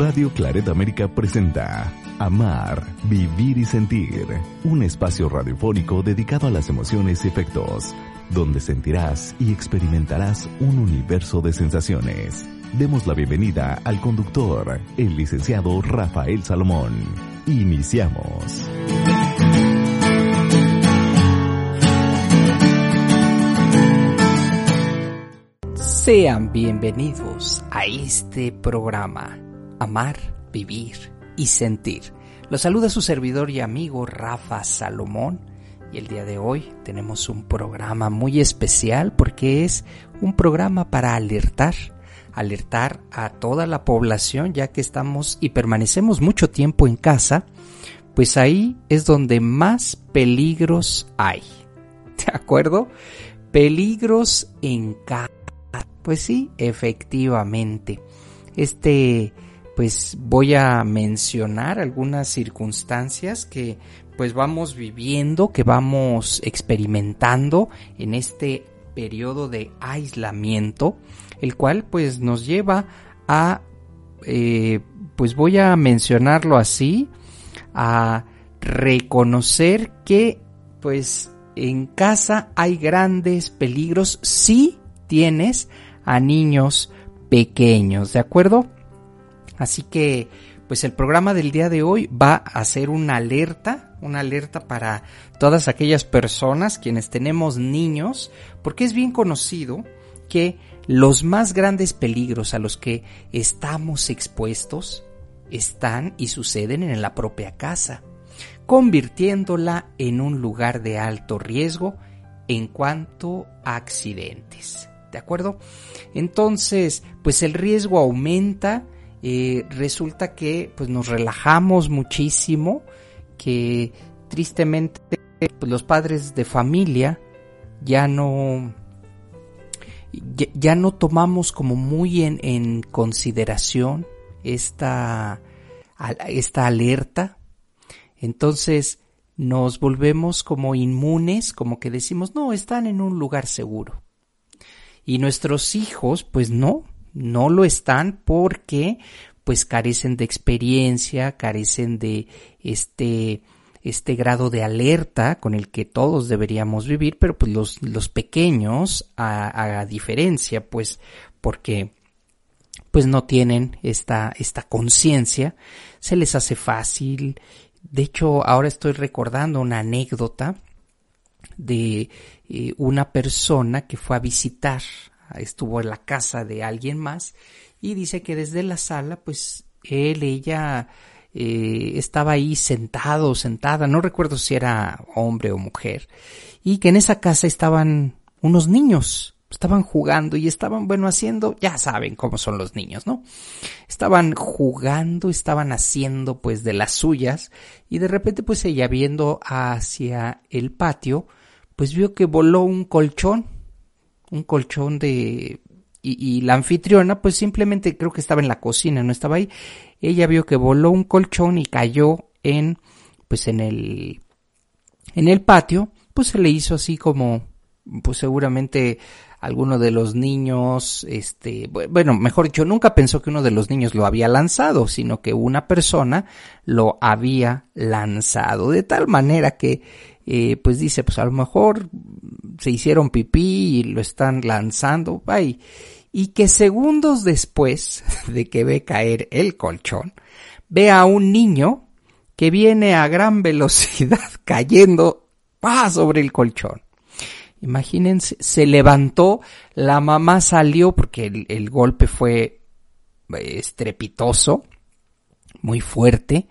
Radio Claret América presenta Amar, Vivir y Sentir, un espacio radiofónico dedicado a las emociones y efectos, donde sentirás y experimentarás un universo de sensaciones. Demos la bienvenida al conductor, el licenciado Rafael Salomón. Iniciamos. Sean bienvenidos a este programa, Amar, Vivir y Sentir. Los saluda su servidor y amigo Rafa Salomón y el día de hoy tenemos un programa muy especial porque es un programa para alertar, alertar a toda la población ya que estamos y permanecemos mucho tiempo en casa, pues ahí es donde más peligros hay. ¿De acuerdo? Peligros en casa pues sí, efectivamente. Este, pues voy a mencionar algunas circunstancias que pues vamos viviendo, que vamos experimentando en este periodo de aislamiento, el cual pues nos lleva a, eh, pues voy a mencionarlo así, a reconocer que pues en casa hay grandes peligros si tienes a niños pequeños, ¿de acuerdo? Así que, pues el programa del día de hoy va a ser una alerta, una alerta para todas aquellas personas quienes tenemos niños, porque es bien conocido que los más grandes peligros a los que estamos expuestos están y suceden en la propia casa, convirtiéndola en un lugar de alto riesgo en cuanto a accidentes. ¿de acuerdo? Entonces, pues el riesgo aumenta, eh, resulta que pues nos relajamos muchísimo, que tristemente pues, los padres de familia ya no ya, no tomamos como muy en, en consideración esta, esta alerta. Entonces nos volvemos como inmunes, como que decimos, no, están en un lugar seguro. Y nuestros hijos, pues no, no lo están porque pues carecen de experiencia, carecen de este este grado de alerta con el que todos deberíamos vivir, pero pues los, los pequeños, a, diferencia, pues, porque pues no tienen esta, esta conciencia, se les hace fácil. De hecho, ahora estoy recordando una anécdota de eh, una persona que fue a visitar, estuvo en la casa de alguien más y dice que desde la sala pues él, ella eh, estaba ahí sentado, sentada, no recuerdo si era hombre o mujer, y que en esa casa estaban unos niños, estaban jugando y estaban, bueno, haciendo, ya saben cómo son los niños, ¿no? Estaban jugando, estaban haciendo pues de las suyas y de repente pues ella viendo hacia el patio, pues vio que voló un colchón, un colchón de... Y, la anfitriona pues simplemente creo que estaba en la cocina, no estaba ahí. Ella vio que voló un colchón y cayó en pues en el en el patio, pues se le hizo así como pues seguramente alguno de los niños, este, bueno, mejor dicho, nunca pensó que uno de los niños lo había lanzado, sino que una persona lo había lanzado, de tal manera que eh, pues dice, pues a lo mejor se hicieron pipí y lo están lanzando, ay, y que segundos después de que ve caer el colchón, ve a un niño que viene a gran velocidad cayendo ah, sobre el colchón. Imagínense, se levantó, la mamá salió porque el, el golpe fue estrepitoso, muy fuerte,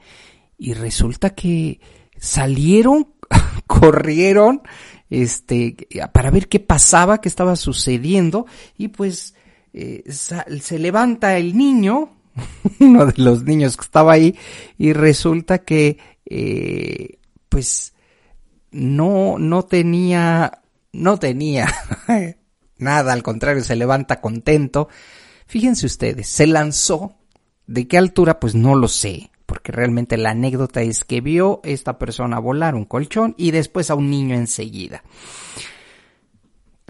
y resulta que salieron corrieron este para ver qué pasaba, qué estaba sucediendo y pues eh, se levanta el niño, uno de los niños que estaba ahí y resulta que eh, pues no no tenía no tenía nada, al contrario, se levanta contento. Fíjense ustedes, se lanzó, ¿de qué altura? Pues no lo sé, porque realmente la anécdota es que vio esta persona volar un colchón y después a un niño enseguida.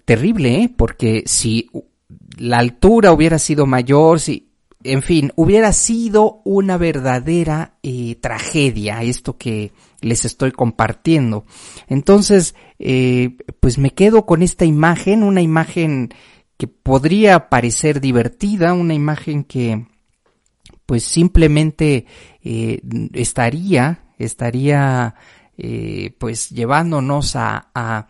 Terrible, ¿eh? Porque si la altura hubiera sido mayor, si en fin, hubiera sido una verdadera eh, tragedia esto que les estoy compartiendo. Entonces, eh, pues me quedo con esta imagen, una imagen que podría parecer divertida, una imagen que pues simplemente eh, estaría, estaría pues llevándonos a, a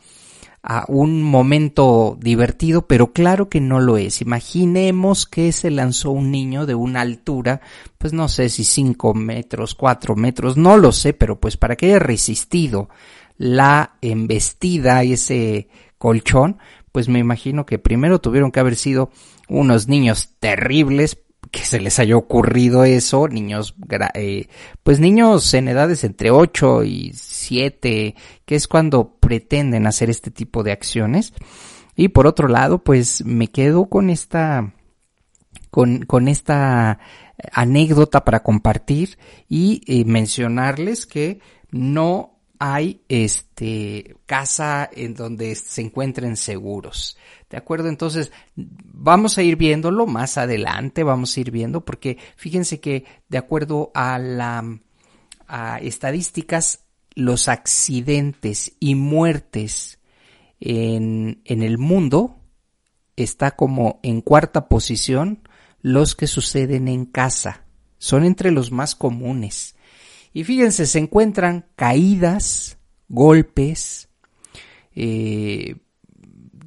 a un momento divertido, pero claro que no lo es. Imaginemos que se lanzó un niño de una altura, pues no sé si cinco metros, cuatro metros, no lo sé, pero pues para que haya resistido la embestida ese colchón, pues me imagino que primero tuvieron que haber sido unos niños terribles que se les haya ocurrido eso, niños, eh, pues niños en edades entre 8 y 7, que es cuando pretenden hacer este tipo de acciones. Y por otro lado, pues me quedo con esta, con, con esta anécdota para compartir y eh, mencionarles que no hay este casa en donde se encuentren seguros. ¿De acuerdo? Entonces, vamos a ir viéndolo más adelante, vamos a ir viendo, porque fíjense que de acuerdo a la estadísticas, los accidentes y muertes en, en el mundo está como en cuarta posición los que suceden en casa. Son entre los más comunes. Y fíjense, se encuentran caídas, golpes, eh,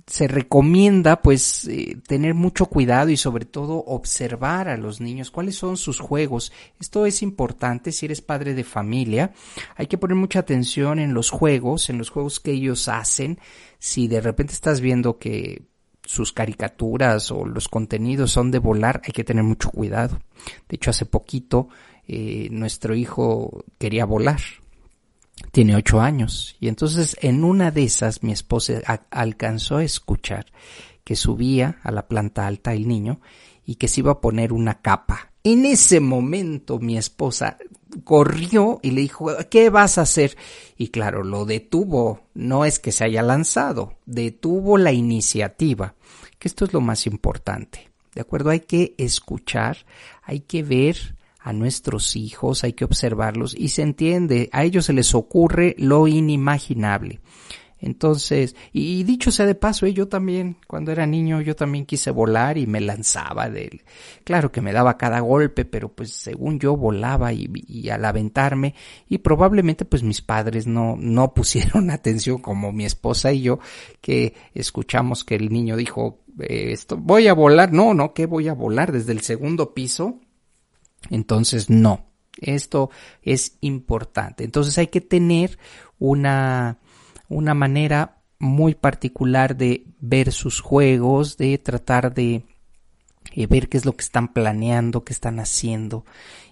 se recomienda pues eh, tener mucho cuidado y sobre todo observar a los niños cuáles son sus juegos. Esto es importante si eres padre de familia. Hay que poner mucha atención en los juegos, en los juegos que ellos hacen. Si de repente estás viendo que sus caricaturas o los contenidos son de volar, hay que tener mucho cuidado. De hecho, hace poquito eh, nuestro hijo quería volar. Tiene ocho años. Y entonces en una de esas mi esposa alcanzó a escuchar que subía a la planta alta el niño y que se iba a poner una capa. En ese momento mi esposa corrió y le dijo, ¿qué vas a hacer? Y claro, lo detuvo. No es que se haya lanzado, detuvo la iniciativa, que esto es lo más importante. ¿De acuerdo? Hay que escuchar, hay que ver, a nuestros hijos, hay que observarlos y se entiende, a ellos se les ocurre lo inimaginable. Entonces, y dicho sea de paso, ¿eh? yo también, cuando era niño, yo también quise volar y me lanzaba de. Claro que me daba cada golpe, pero pues según yo volaba y, y, al aventarme, y probablemente pues mis padres no, no pusieron atención como mi esposa y yo, que escuchamos que el niño dijo, eh, esto, voy a volar, no, no, que voy a volar desde el segundo piso, entonces, no, esto es importante. Entonces hay que tener una, una manera muy particular de ver sus juegos, de tratar de eh, ver qué es lo que están planeando, qué están haciendo.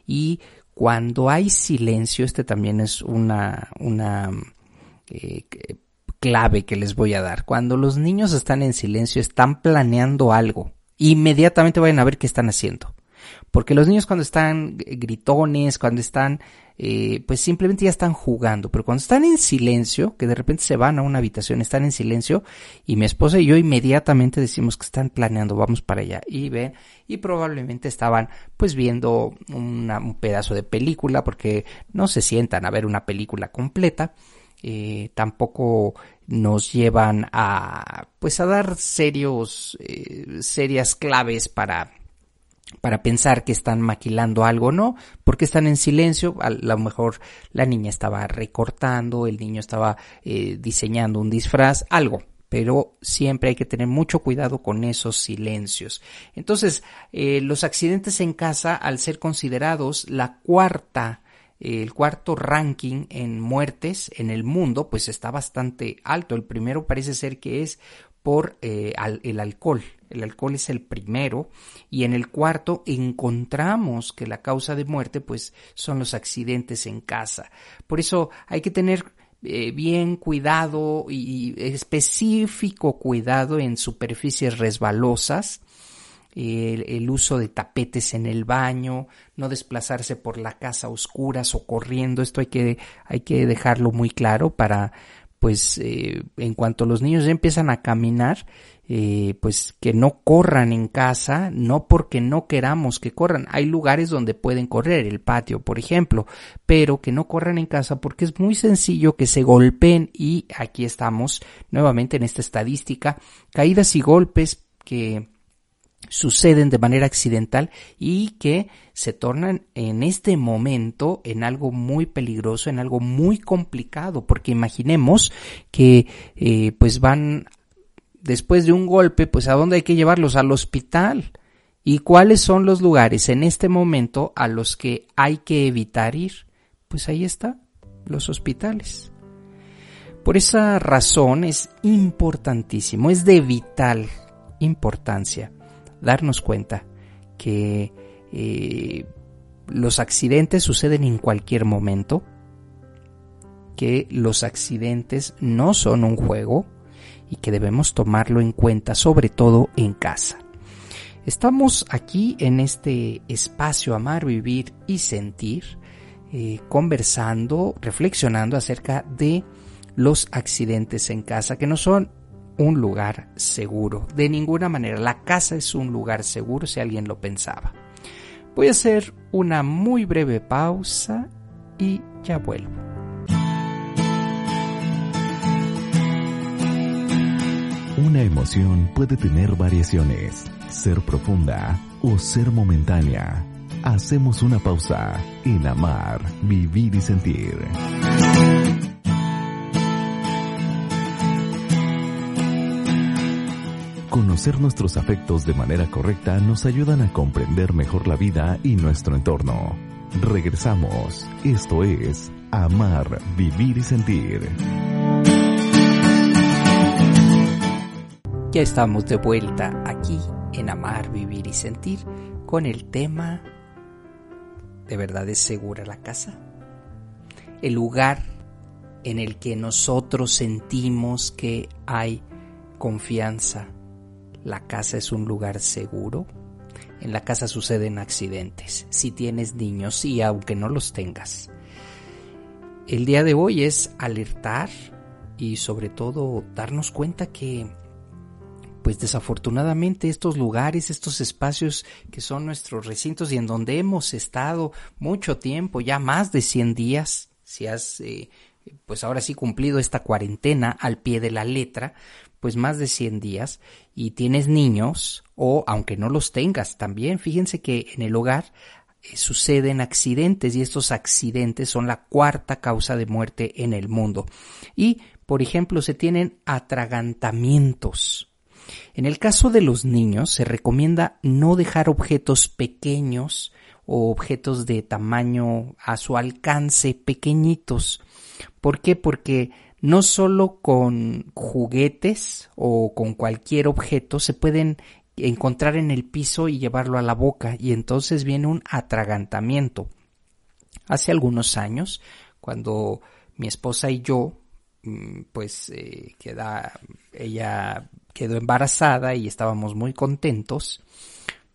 Y cuando hay silencio, este también es una, una eh, clave que les voy a dar. Cuando los niños están en silencio, están planeando algo. Inmediatamente vayan a ver qué están haciendo. Porque los niños cuando están gritones, cuando están, eh, pues simplemente ya están jugando, pero cuando están en silencio, que de repente se van a una habitación, están en silencio, y mi esposa y yo inmediatamente decimos que están planeando, vamos para allá, y ven, y probablemente estaban pues viendo un pedazo de película, porque no se sientan a ver una película completa, eh, tampoco nos llevan a pues a dar serios eh, serias claves para para pensar que están maquilando algo, no, porque están en silencio, a lo mejor la niña estaba recortando, el niño estaba eh, diseñando un disfraz, algo, pero siempre hay que tener mucho cuidado con esos silencios. Entonces, eh, los accidentes en casa, al ser considerados la cuarta el cuarto ranking en muertes en el mundo, pues está bastante alto. El primero parece ser que es por eh, el alcohol. El alcohol es el primero y en el cuarto encontramos que la causa de muerte pues son los accidentes en casa. Por eso hay que tener eh, bien cuidado y específico cuidado en superficies resbalosas, el, uso de tapetes en el baño, no desplazarse por la casa a oscuras o corriendo, esto hay que, hay que dejarlo muy claro para pues eh, en cuanto los niños ya empiezan a caminar, eh, pues que no corran en casa, no porque no queramos que corran. Hay lugares donde pueden correr, el patio, por ejemplo, pero que no corran en casa porque es muy sencillo que se golpeen y aquí estamos nuevamente en esta estadística, caídas y golpes que suceden de manera accidental y que se tornan en este momento en algo muy peligroso, en algo muy complicado, porque imaginemos que eh, pues van después de un golpe, pues a dónde hay que llevarlos al hospital. Y cuáles son los lugares en este momento a los que hay que evitar ir, pues ahí está, los hospitales. Por esa razón es importantísimo, es de vital importancia darnos cuenta que eh, los accidentes suceden en cualquier momento, que los accidentes no son un juego y que debemos tomarlo en cuenta, sobre todo en casa. Estamos aquí en este espacio Amar, Vivir y Sentir, eh, conversando, reflexionando acerca de los accidentes en casa, que no son un lugar seguro. De ninguna manera, la casa es un lugar seguro si alguien lo pensaba. Voy a hacer una muy breve pausa y ya vuelvo. Una emoción puede tener variaciones, ser profunda o ser momentánea. Hacemos una pausa en amar, vivir y sentir. Conocer nuestros afectos de manera correcta nos ayudan a comprender mejor la vida y nuestro entorno. Regresamos. Esto es Amar, Vivir y Sentir. Ya estamos de vuelta aquí en Amar, Vivir y Sentir con el tema ¿De verdad es segura la casa? El lugar en el que nosotros sentimos que hay confianza, la casa es un lugar seguro. En la casa suceden accidentes. Si tienes niños y aunque no los tengas. El día de hoy es alertar y sobre todo darnos cuenta que pues desafortunadamente estos lugares, estos espacios que son nuestros recintos y en donde hemos estado mucho tiempo, ya más de 100 días, si has eh, pues ahora sí cumplido esta cuarentena al pie de la letra, pues más de 100 días y tienes niños o aunque no los tengas también, fíjense que en el hogar eh, suceden accidentes y estos accidentes son la cuarta causa de muerte en el mundo. Y, por ejemplo, se tienen atragantamientos. En el caso de los niños se recomienda no dejar objetos pequeños o objetos de tamaño a su alcance pequeñitos. ¿Por qué? Porque no solo con juguetes o con cualquier objeto se pueden encontrar en el piso y llevarlo a la boca y entonces viene un atragantamiento. Hace algunos años, cuando mi esposa y yo, mm, pues eh, queda, ella quedó embarazada y estábamos muy contentos,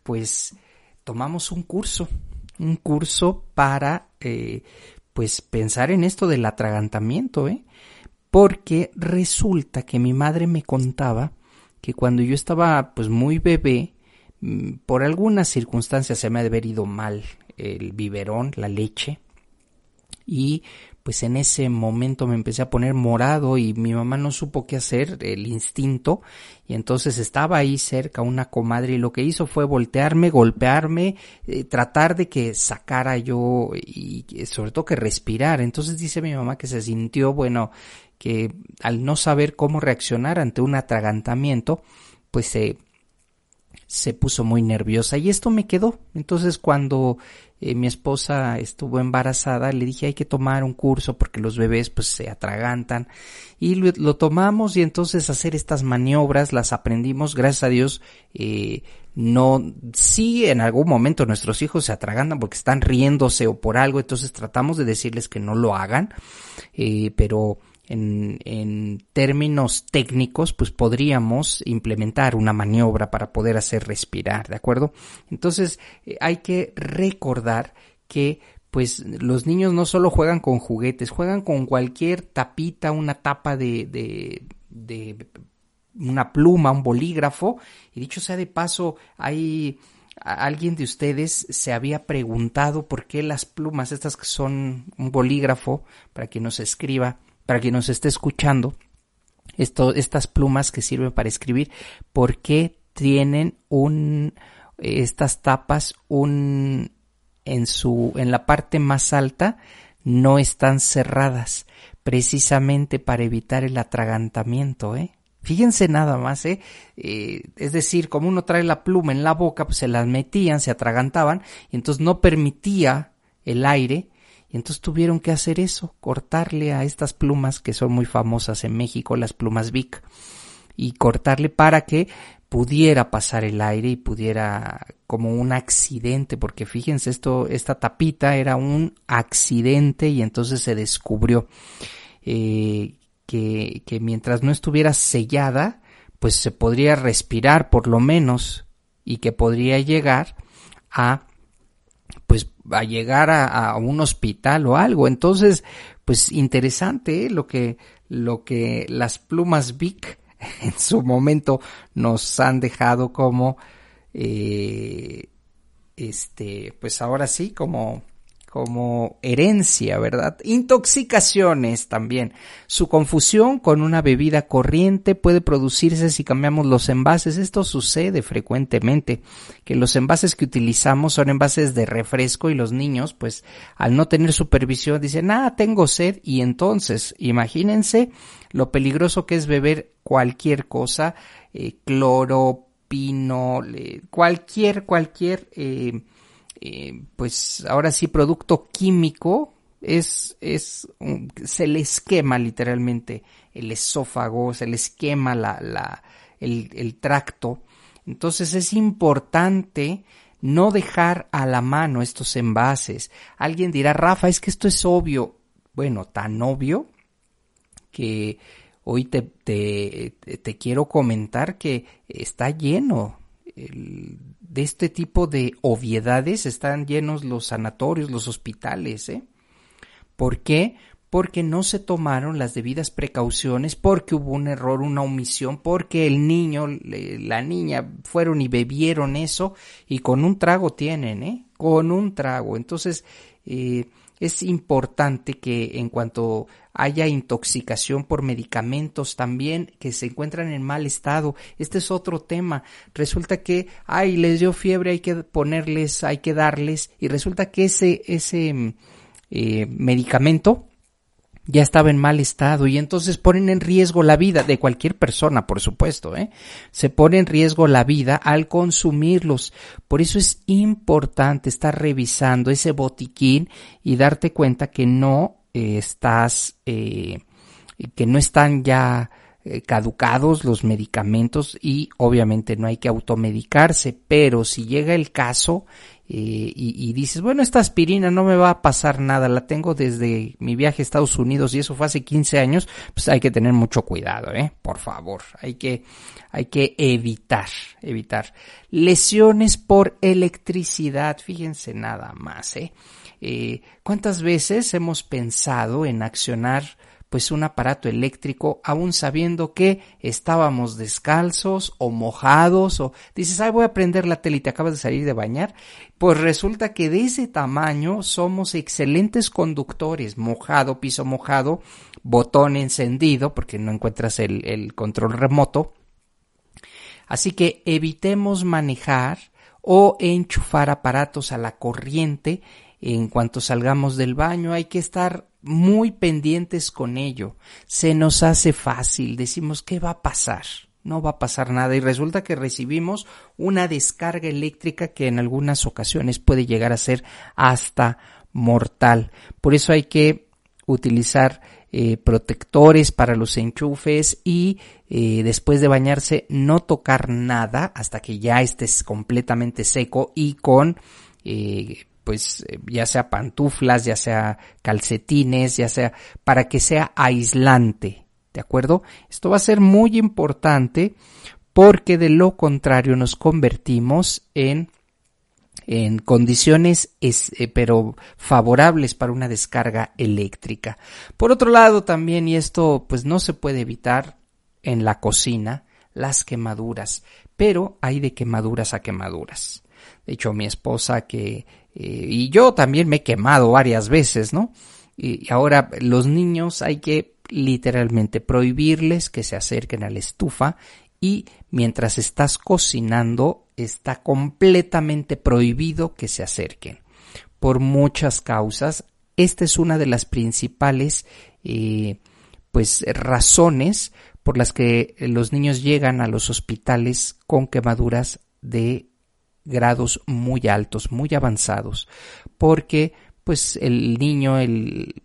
pues tomamos un curso, un curso para eh, pues pensar en esto del atragantamiento, ¿eh? porque resulta que mi madre me contaba que cuando yo estaba pues muy bebé, mm, por algunas circunstancias se me ha de ido mal el biberón, la leche, y pues en ese momento me empecé a poner morado y mi mamá no supo qué hacer, el instinto, y entonces estaba ahí cerca una comadre y lo que hizo fue voltearme, golpearme, eh, tratar de que sacara yo y sobre todo que respirar. Entonces dice mi mamá que se sintió, bueno, que al no saber cómo reaccionar ante un atragantamiento, pues se, se puso muy nerviosa y esto me quedó. Entonces cuando eh, mi esposa estuvo embarazada, le dije hay que tomar un curso porque los bebés pues se atragantan y lo, tomamos y entonces hacer estas maniobras las aprendimos, gracias a Dios, eh, no, sí en algún momento nuestros hijos se atragantan porque están riéndose o por algo, entonces tratamos de decirles que no lo hagan, eh, pero en, en, términos técnicos, pues podríamos implementar una maniobra para poder hacer respirar, ¿de acuerdo? Entonces eh, hay que recordar que pues los niños no solo juegan con juguetes, juegan con cualquier tapita, una tapa de, de, de una pluma, un bolígrafo, y dicho sea de paso, hay alguien de ustedes se había preguntado por qué las plumas, estas que son un bolígrafo, para que nos escriba, para que nos esté escuchando, estas plumas que sirven para escribir, por qué tienen un, estas tapas, un, en su, en la parte más alta, no están cerradas, precisamente para evitar el atragantamiento, ¿eh? Fíjense nada más, ¿eh? ¿eh? Es decir, como uno trae la pluma en la boca, pues se las metían, se atragantaban, y entonces no permitía el aire, entonces tuvieron que hacer eso, cortarle a estas plumas que son muy famosas en México, las plumas Vic, y cortarle para que pudiera pasar el aire y pudiera como un accidente, porque fíjense esto, esta tapita era un accidente y entonces se descubrió. Eh, que, que mientras no estuviera sellada, pues se podría respirar por lo menos y que podría llegar a pues a llegar a, un hospital o algo. Entonces, pues interesante ¿eh? lo que lo que las plumas Vic en su momento nos han dejado como eh, este pues ahora sí como como herencia, ¿verdad? Intoxicaciones también. Su confusión con una bebida corriente puede producirse si cambiamos los envases. Esto sucede frecuentemente, que los envases que utilizamos son envases de refresco y los niños, pues al no tener supervisión, dicen, ah, tengo sed y entonces, imagínense lo peligroso que es beber cualquier cosa, eh, cloro, pino, cualquier, cualquier... Eh, eh, pues ahora sí, producto químico, es, es, se le esquema literalmente el esófago, se le esquema la, la, el, el tracto. Entonces es importante no dejar a la mano estos envases. Alguien dirá, Rafa, es que esto es obvio. Bueno, tan obvio que hoy te, te, te quiero comentar que está lleno el, de este tipo de obviedades están llenos los sanatorios, los hospitales. ¿eh? ¿Por qué? Porque no se tomaron las debidas precauciones, porque hubo un error, una omisión, porque el niño, la niña fueron y bebieron eso y con un trago tienen, ¿eh? Con un trago. Entonces, eh, es importante que en cuanto haya intoxicación por medicamentos también que se encuentran en mal estado. Este es otro tema. Resulta que, ay, les dio fiebre, hay que ponerles, hay que darles, y resulta que ese, ese eh, medicamento ya estaba en mal estado y entonces ponen en riesgo la vida de cualquier persona, por supuesto, ¿eh? Se pone en riesgo la vida al consumirlos. Por eso es importante estar revisando ese botiquín y darte cuenta que no eh, estás, eh, que no están ya eh, caducados los medicamentos y obviamente no hay que automedicarse, pero si llega el caso eh, y, dices, bueno, esta aspirina no me va a pasar nada, la tengo desde mi viaje a Estados Unidos y eso fue hace 15 años, pues hay que tener mucho cuidado, ¿eh? Por favor, hay que, hay que evitar, evitar. Lesiones por electricidad, fíjense nada más, ¿eh? eh ¿Cuántas veces hemos pensado en accionar pues un aparato eléctrico aún sabiendo que estábamos descalzos o mojados o dices, ay voy a prender la tele y te acabas de salir de bañar, pues resulta que de ese tamaño somos excelentes conductores, mojado, piso mojado, botón encendido porque no encuentras el, el control remoto. Así que evitemos manejar o enchufar aparatos a la corriente en cuanto salgamos del baño. Hay que estar muy pendientes con ello. Se nos hace fácil, decimos, ¿qué va a pasar? No va a pasar nada y resulta que recibimos una descarga eléctrica que en algunas ocasiones puede llegar a ser hasta mortal. Por eso hay que utilizar eh, protectores para los enchufes y eh, después de bañarse no tocar nada hasta que ya estés completamente seco y con eh, pues eh, ya sea pantuflas, ya sea calcetines, ya sea para que sea aislante, ¿de acuerdo? Esto va a ser muy importante porque de lo contrario nos convertimos en en condiciones eh, pero favorables para una descarga eléctrica. Por otro lado también, y esto pues no se puede evitar en la cocina, las quemaduras, pero hay de quemaduras a quemaduras. De hecho, mi esposa que y yo también me he quemado varias veces, ¿no? Y ahora los niños hay que literalmente prohibirles que se acerquen a la estufa y mientras estás cocinando está completamente prohibido que se acerquen. Por muchas causas, esta es una de las principales eh, pues razones por las que los niños llegan a los hospitales con quemaduras de grados muy altos, muy avanzados, porque pues el niño el,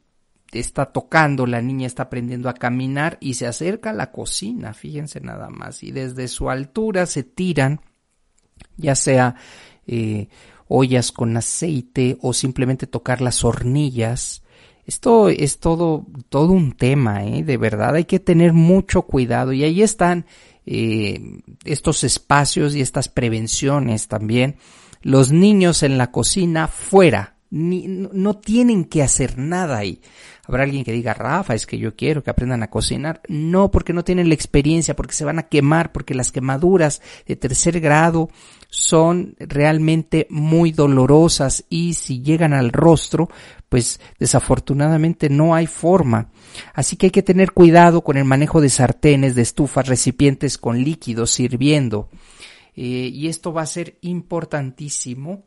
está tocando, la niña está aprendiendo a caminar y se acerca a la cocina, fíjense nada más, y desde su altura se tiran, ya sea eh, ollas con aceite o simplemente tocar las hornillas. Esto es todo, todo un tema, ¿eh? de verdad, hay que tener mucho cuidado y ahí están eh, estos espacios y estas prevenciones también. Los niños en la cocina fuera, no tienen que hacer nada ahí. Habrá alguien que diga, Rafa, es que yo quiero que aprendan a cocinar. No, porque no tienen la experiencia, porque se van a quemar, porque las quemaduras de tercer grado son realmente muy dolorosas y si llegan al rostro, pues desafortunadamente no hay forma. Así que hay que tener cuidado con el manejo de sartenes, de estufas, recipientes con líquidos sirviendo. Eh, y esto va a ser importantísimo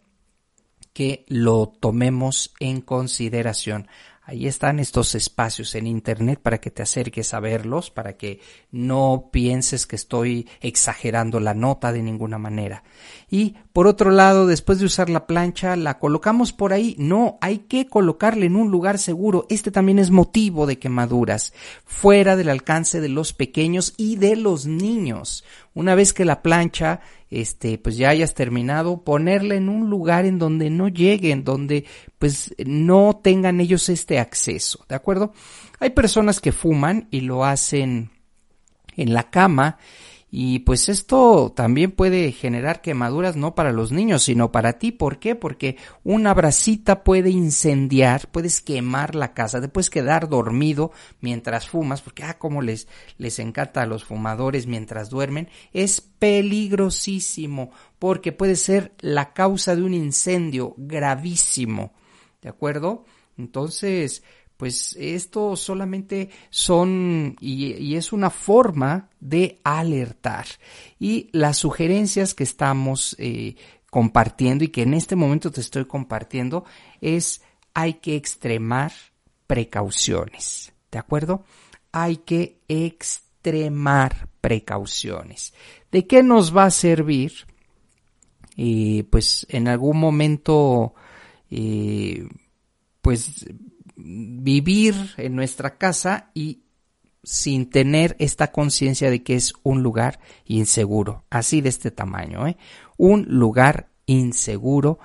que lo tomemos en consideración. Ahí están estos espacios en Internet para que te acerques a verlos, para que no pienses que estoy exagerando la nota de ninguna manera. Y por otro lado, después de usar la plancha, la colocamos por ahí. No, hay que colocarla en un lugar seguro. Este también es motivo de quemaduras, fuera del alcance de los pequeños y de los niños. Una vez que la plancha este, pues ya hayas terminado, ponerla en un lugar en donde no lleguen, donde pues no tengan ellos este acceso, ¿de acuerdo? Hay personas que fuman y lo hacen en la cama y pues esto también puede generar quemaduras no para los niños, sino para ti. ¿Por qué? Porque una brasita puede incendiar, puedes quemar la casa, te puedes quedar dormido mientras fumas, porque ah, como les, les encanta a los fumadores mientras duermen, es peligrosísimo, porque puede ser la causa de un incendio gravísimo. ¿De acuerdo? Entonces, pues esto solamente son y, es una forma de alertar. Y las sugerencias que estamos eh, compartiendo y que en este momento te estoy compartiendo es hay que extremar precauciones. ¿De acuerdo? Hay que extremar precauciones. ¿De qué nos va a servir? Eh, pues en algún momento, eh, pues vivir en nuestra casa y sin tener esta conciencia de que es un lugar inseguro, así de este tamaño, ¿eh? un lugar inseguro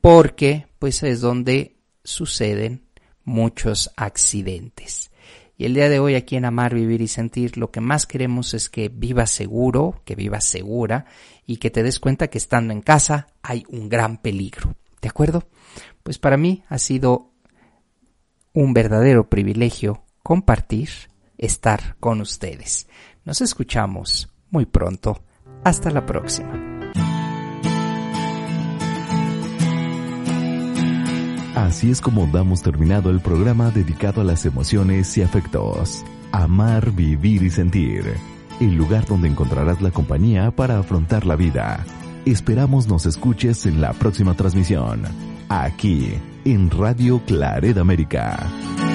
porque pues es donde suceden muchos accidentes. Y el día de hoy aquí en Amar, Vivir y Sentir lo que más queremos es que vivas seguro, que vivas segura y que te des cuenta que estando en casa hay un gran peligro. ¿De acuerdo? Pues para mí ha sido un verdadero privilegio compartir, estar con ustedes. Nos escuchamos muy pronto. Hasta la próxima. Así es como damos terminado el programa dedicado a las emociones y afectos. Amar, vivir y sentir. El lugar donde encontrarás la compañía para afrontar la vida. Esperamos nos escuches en la próxima transmisión. Aquí en Radio Claret América.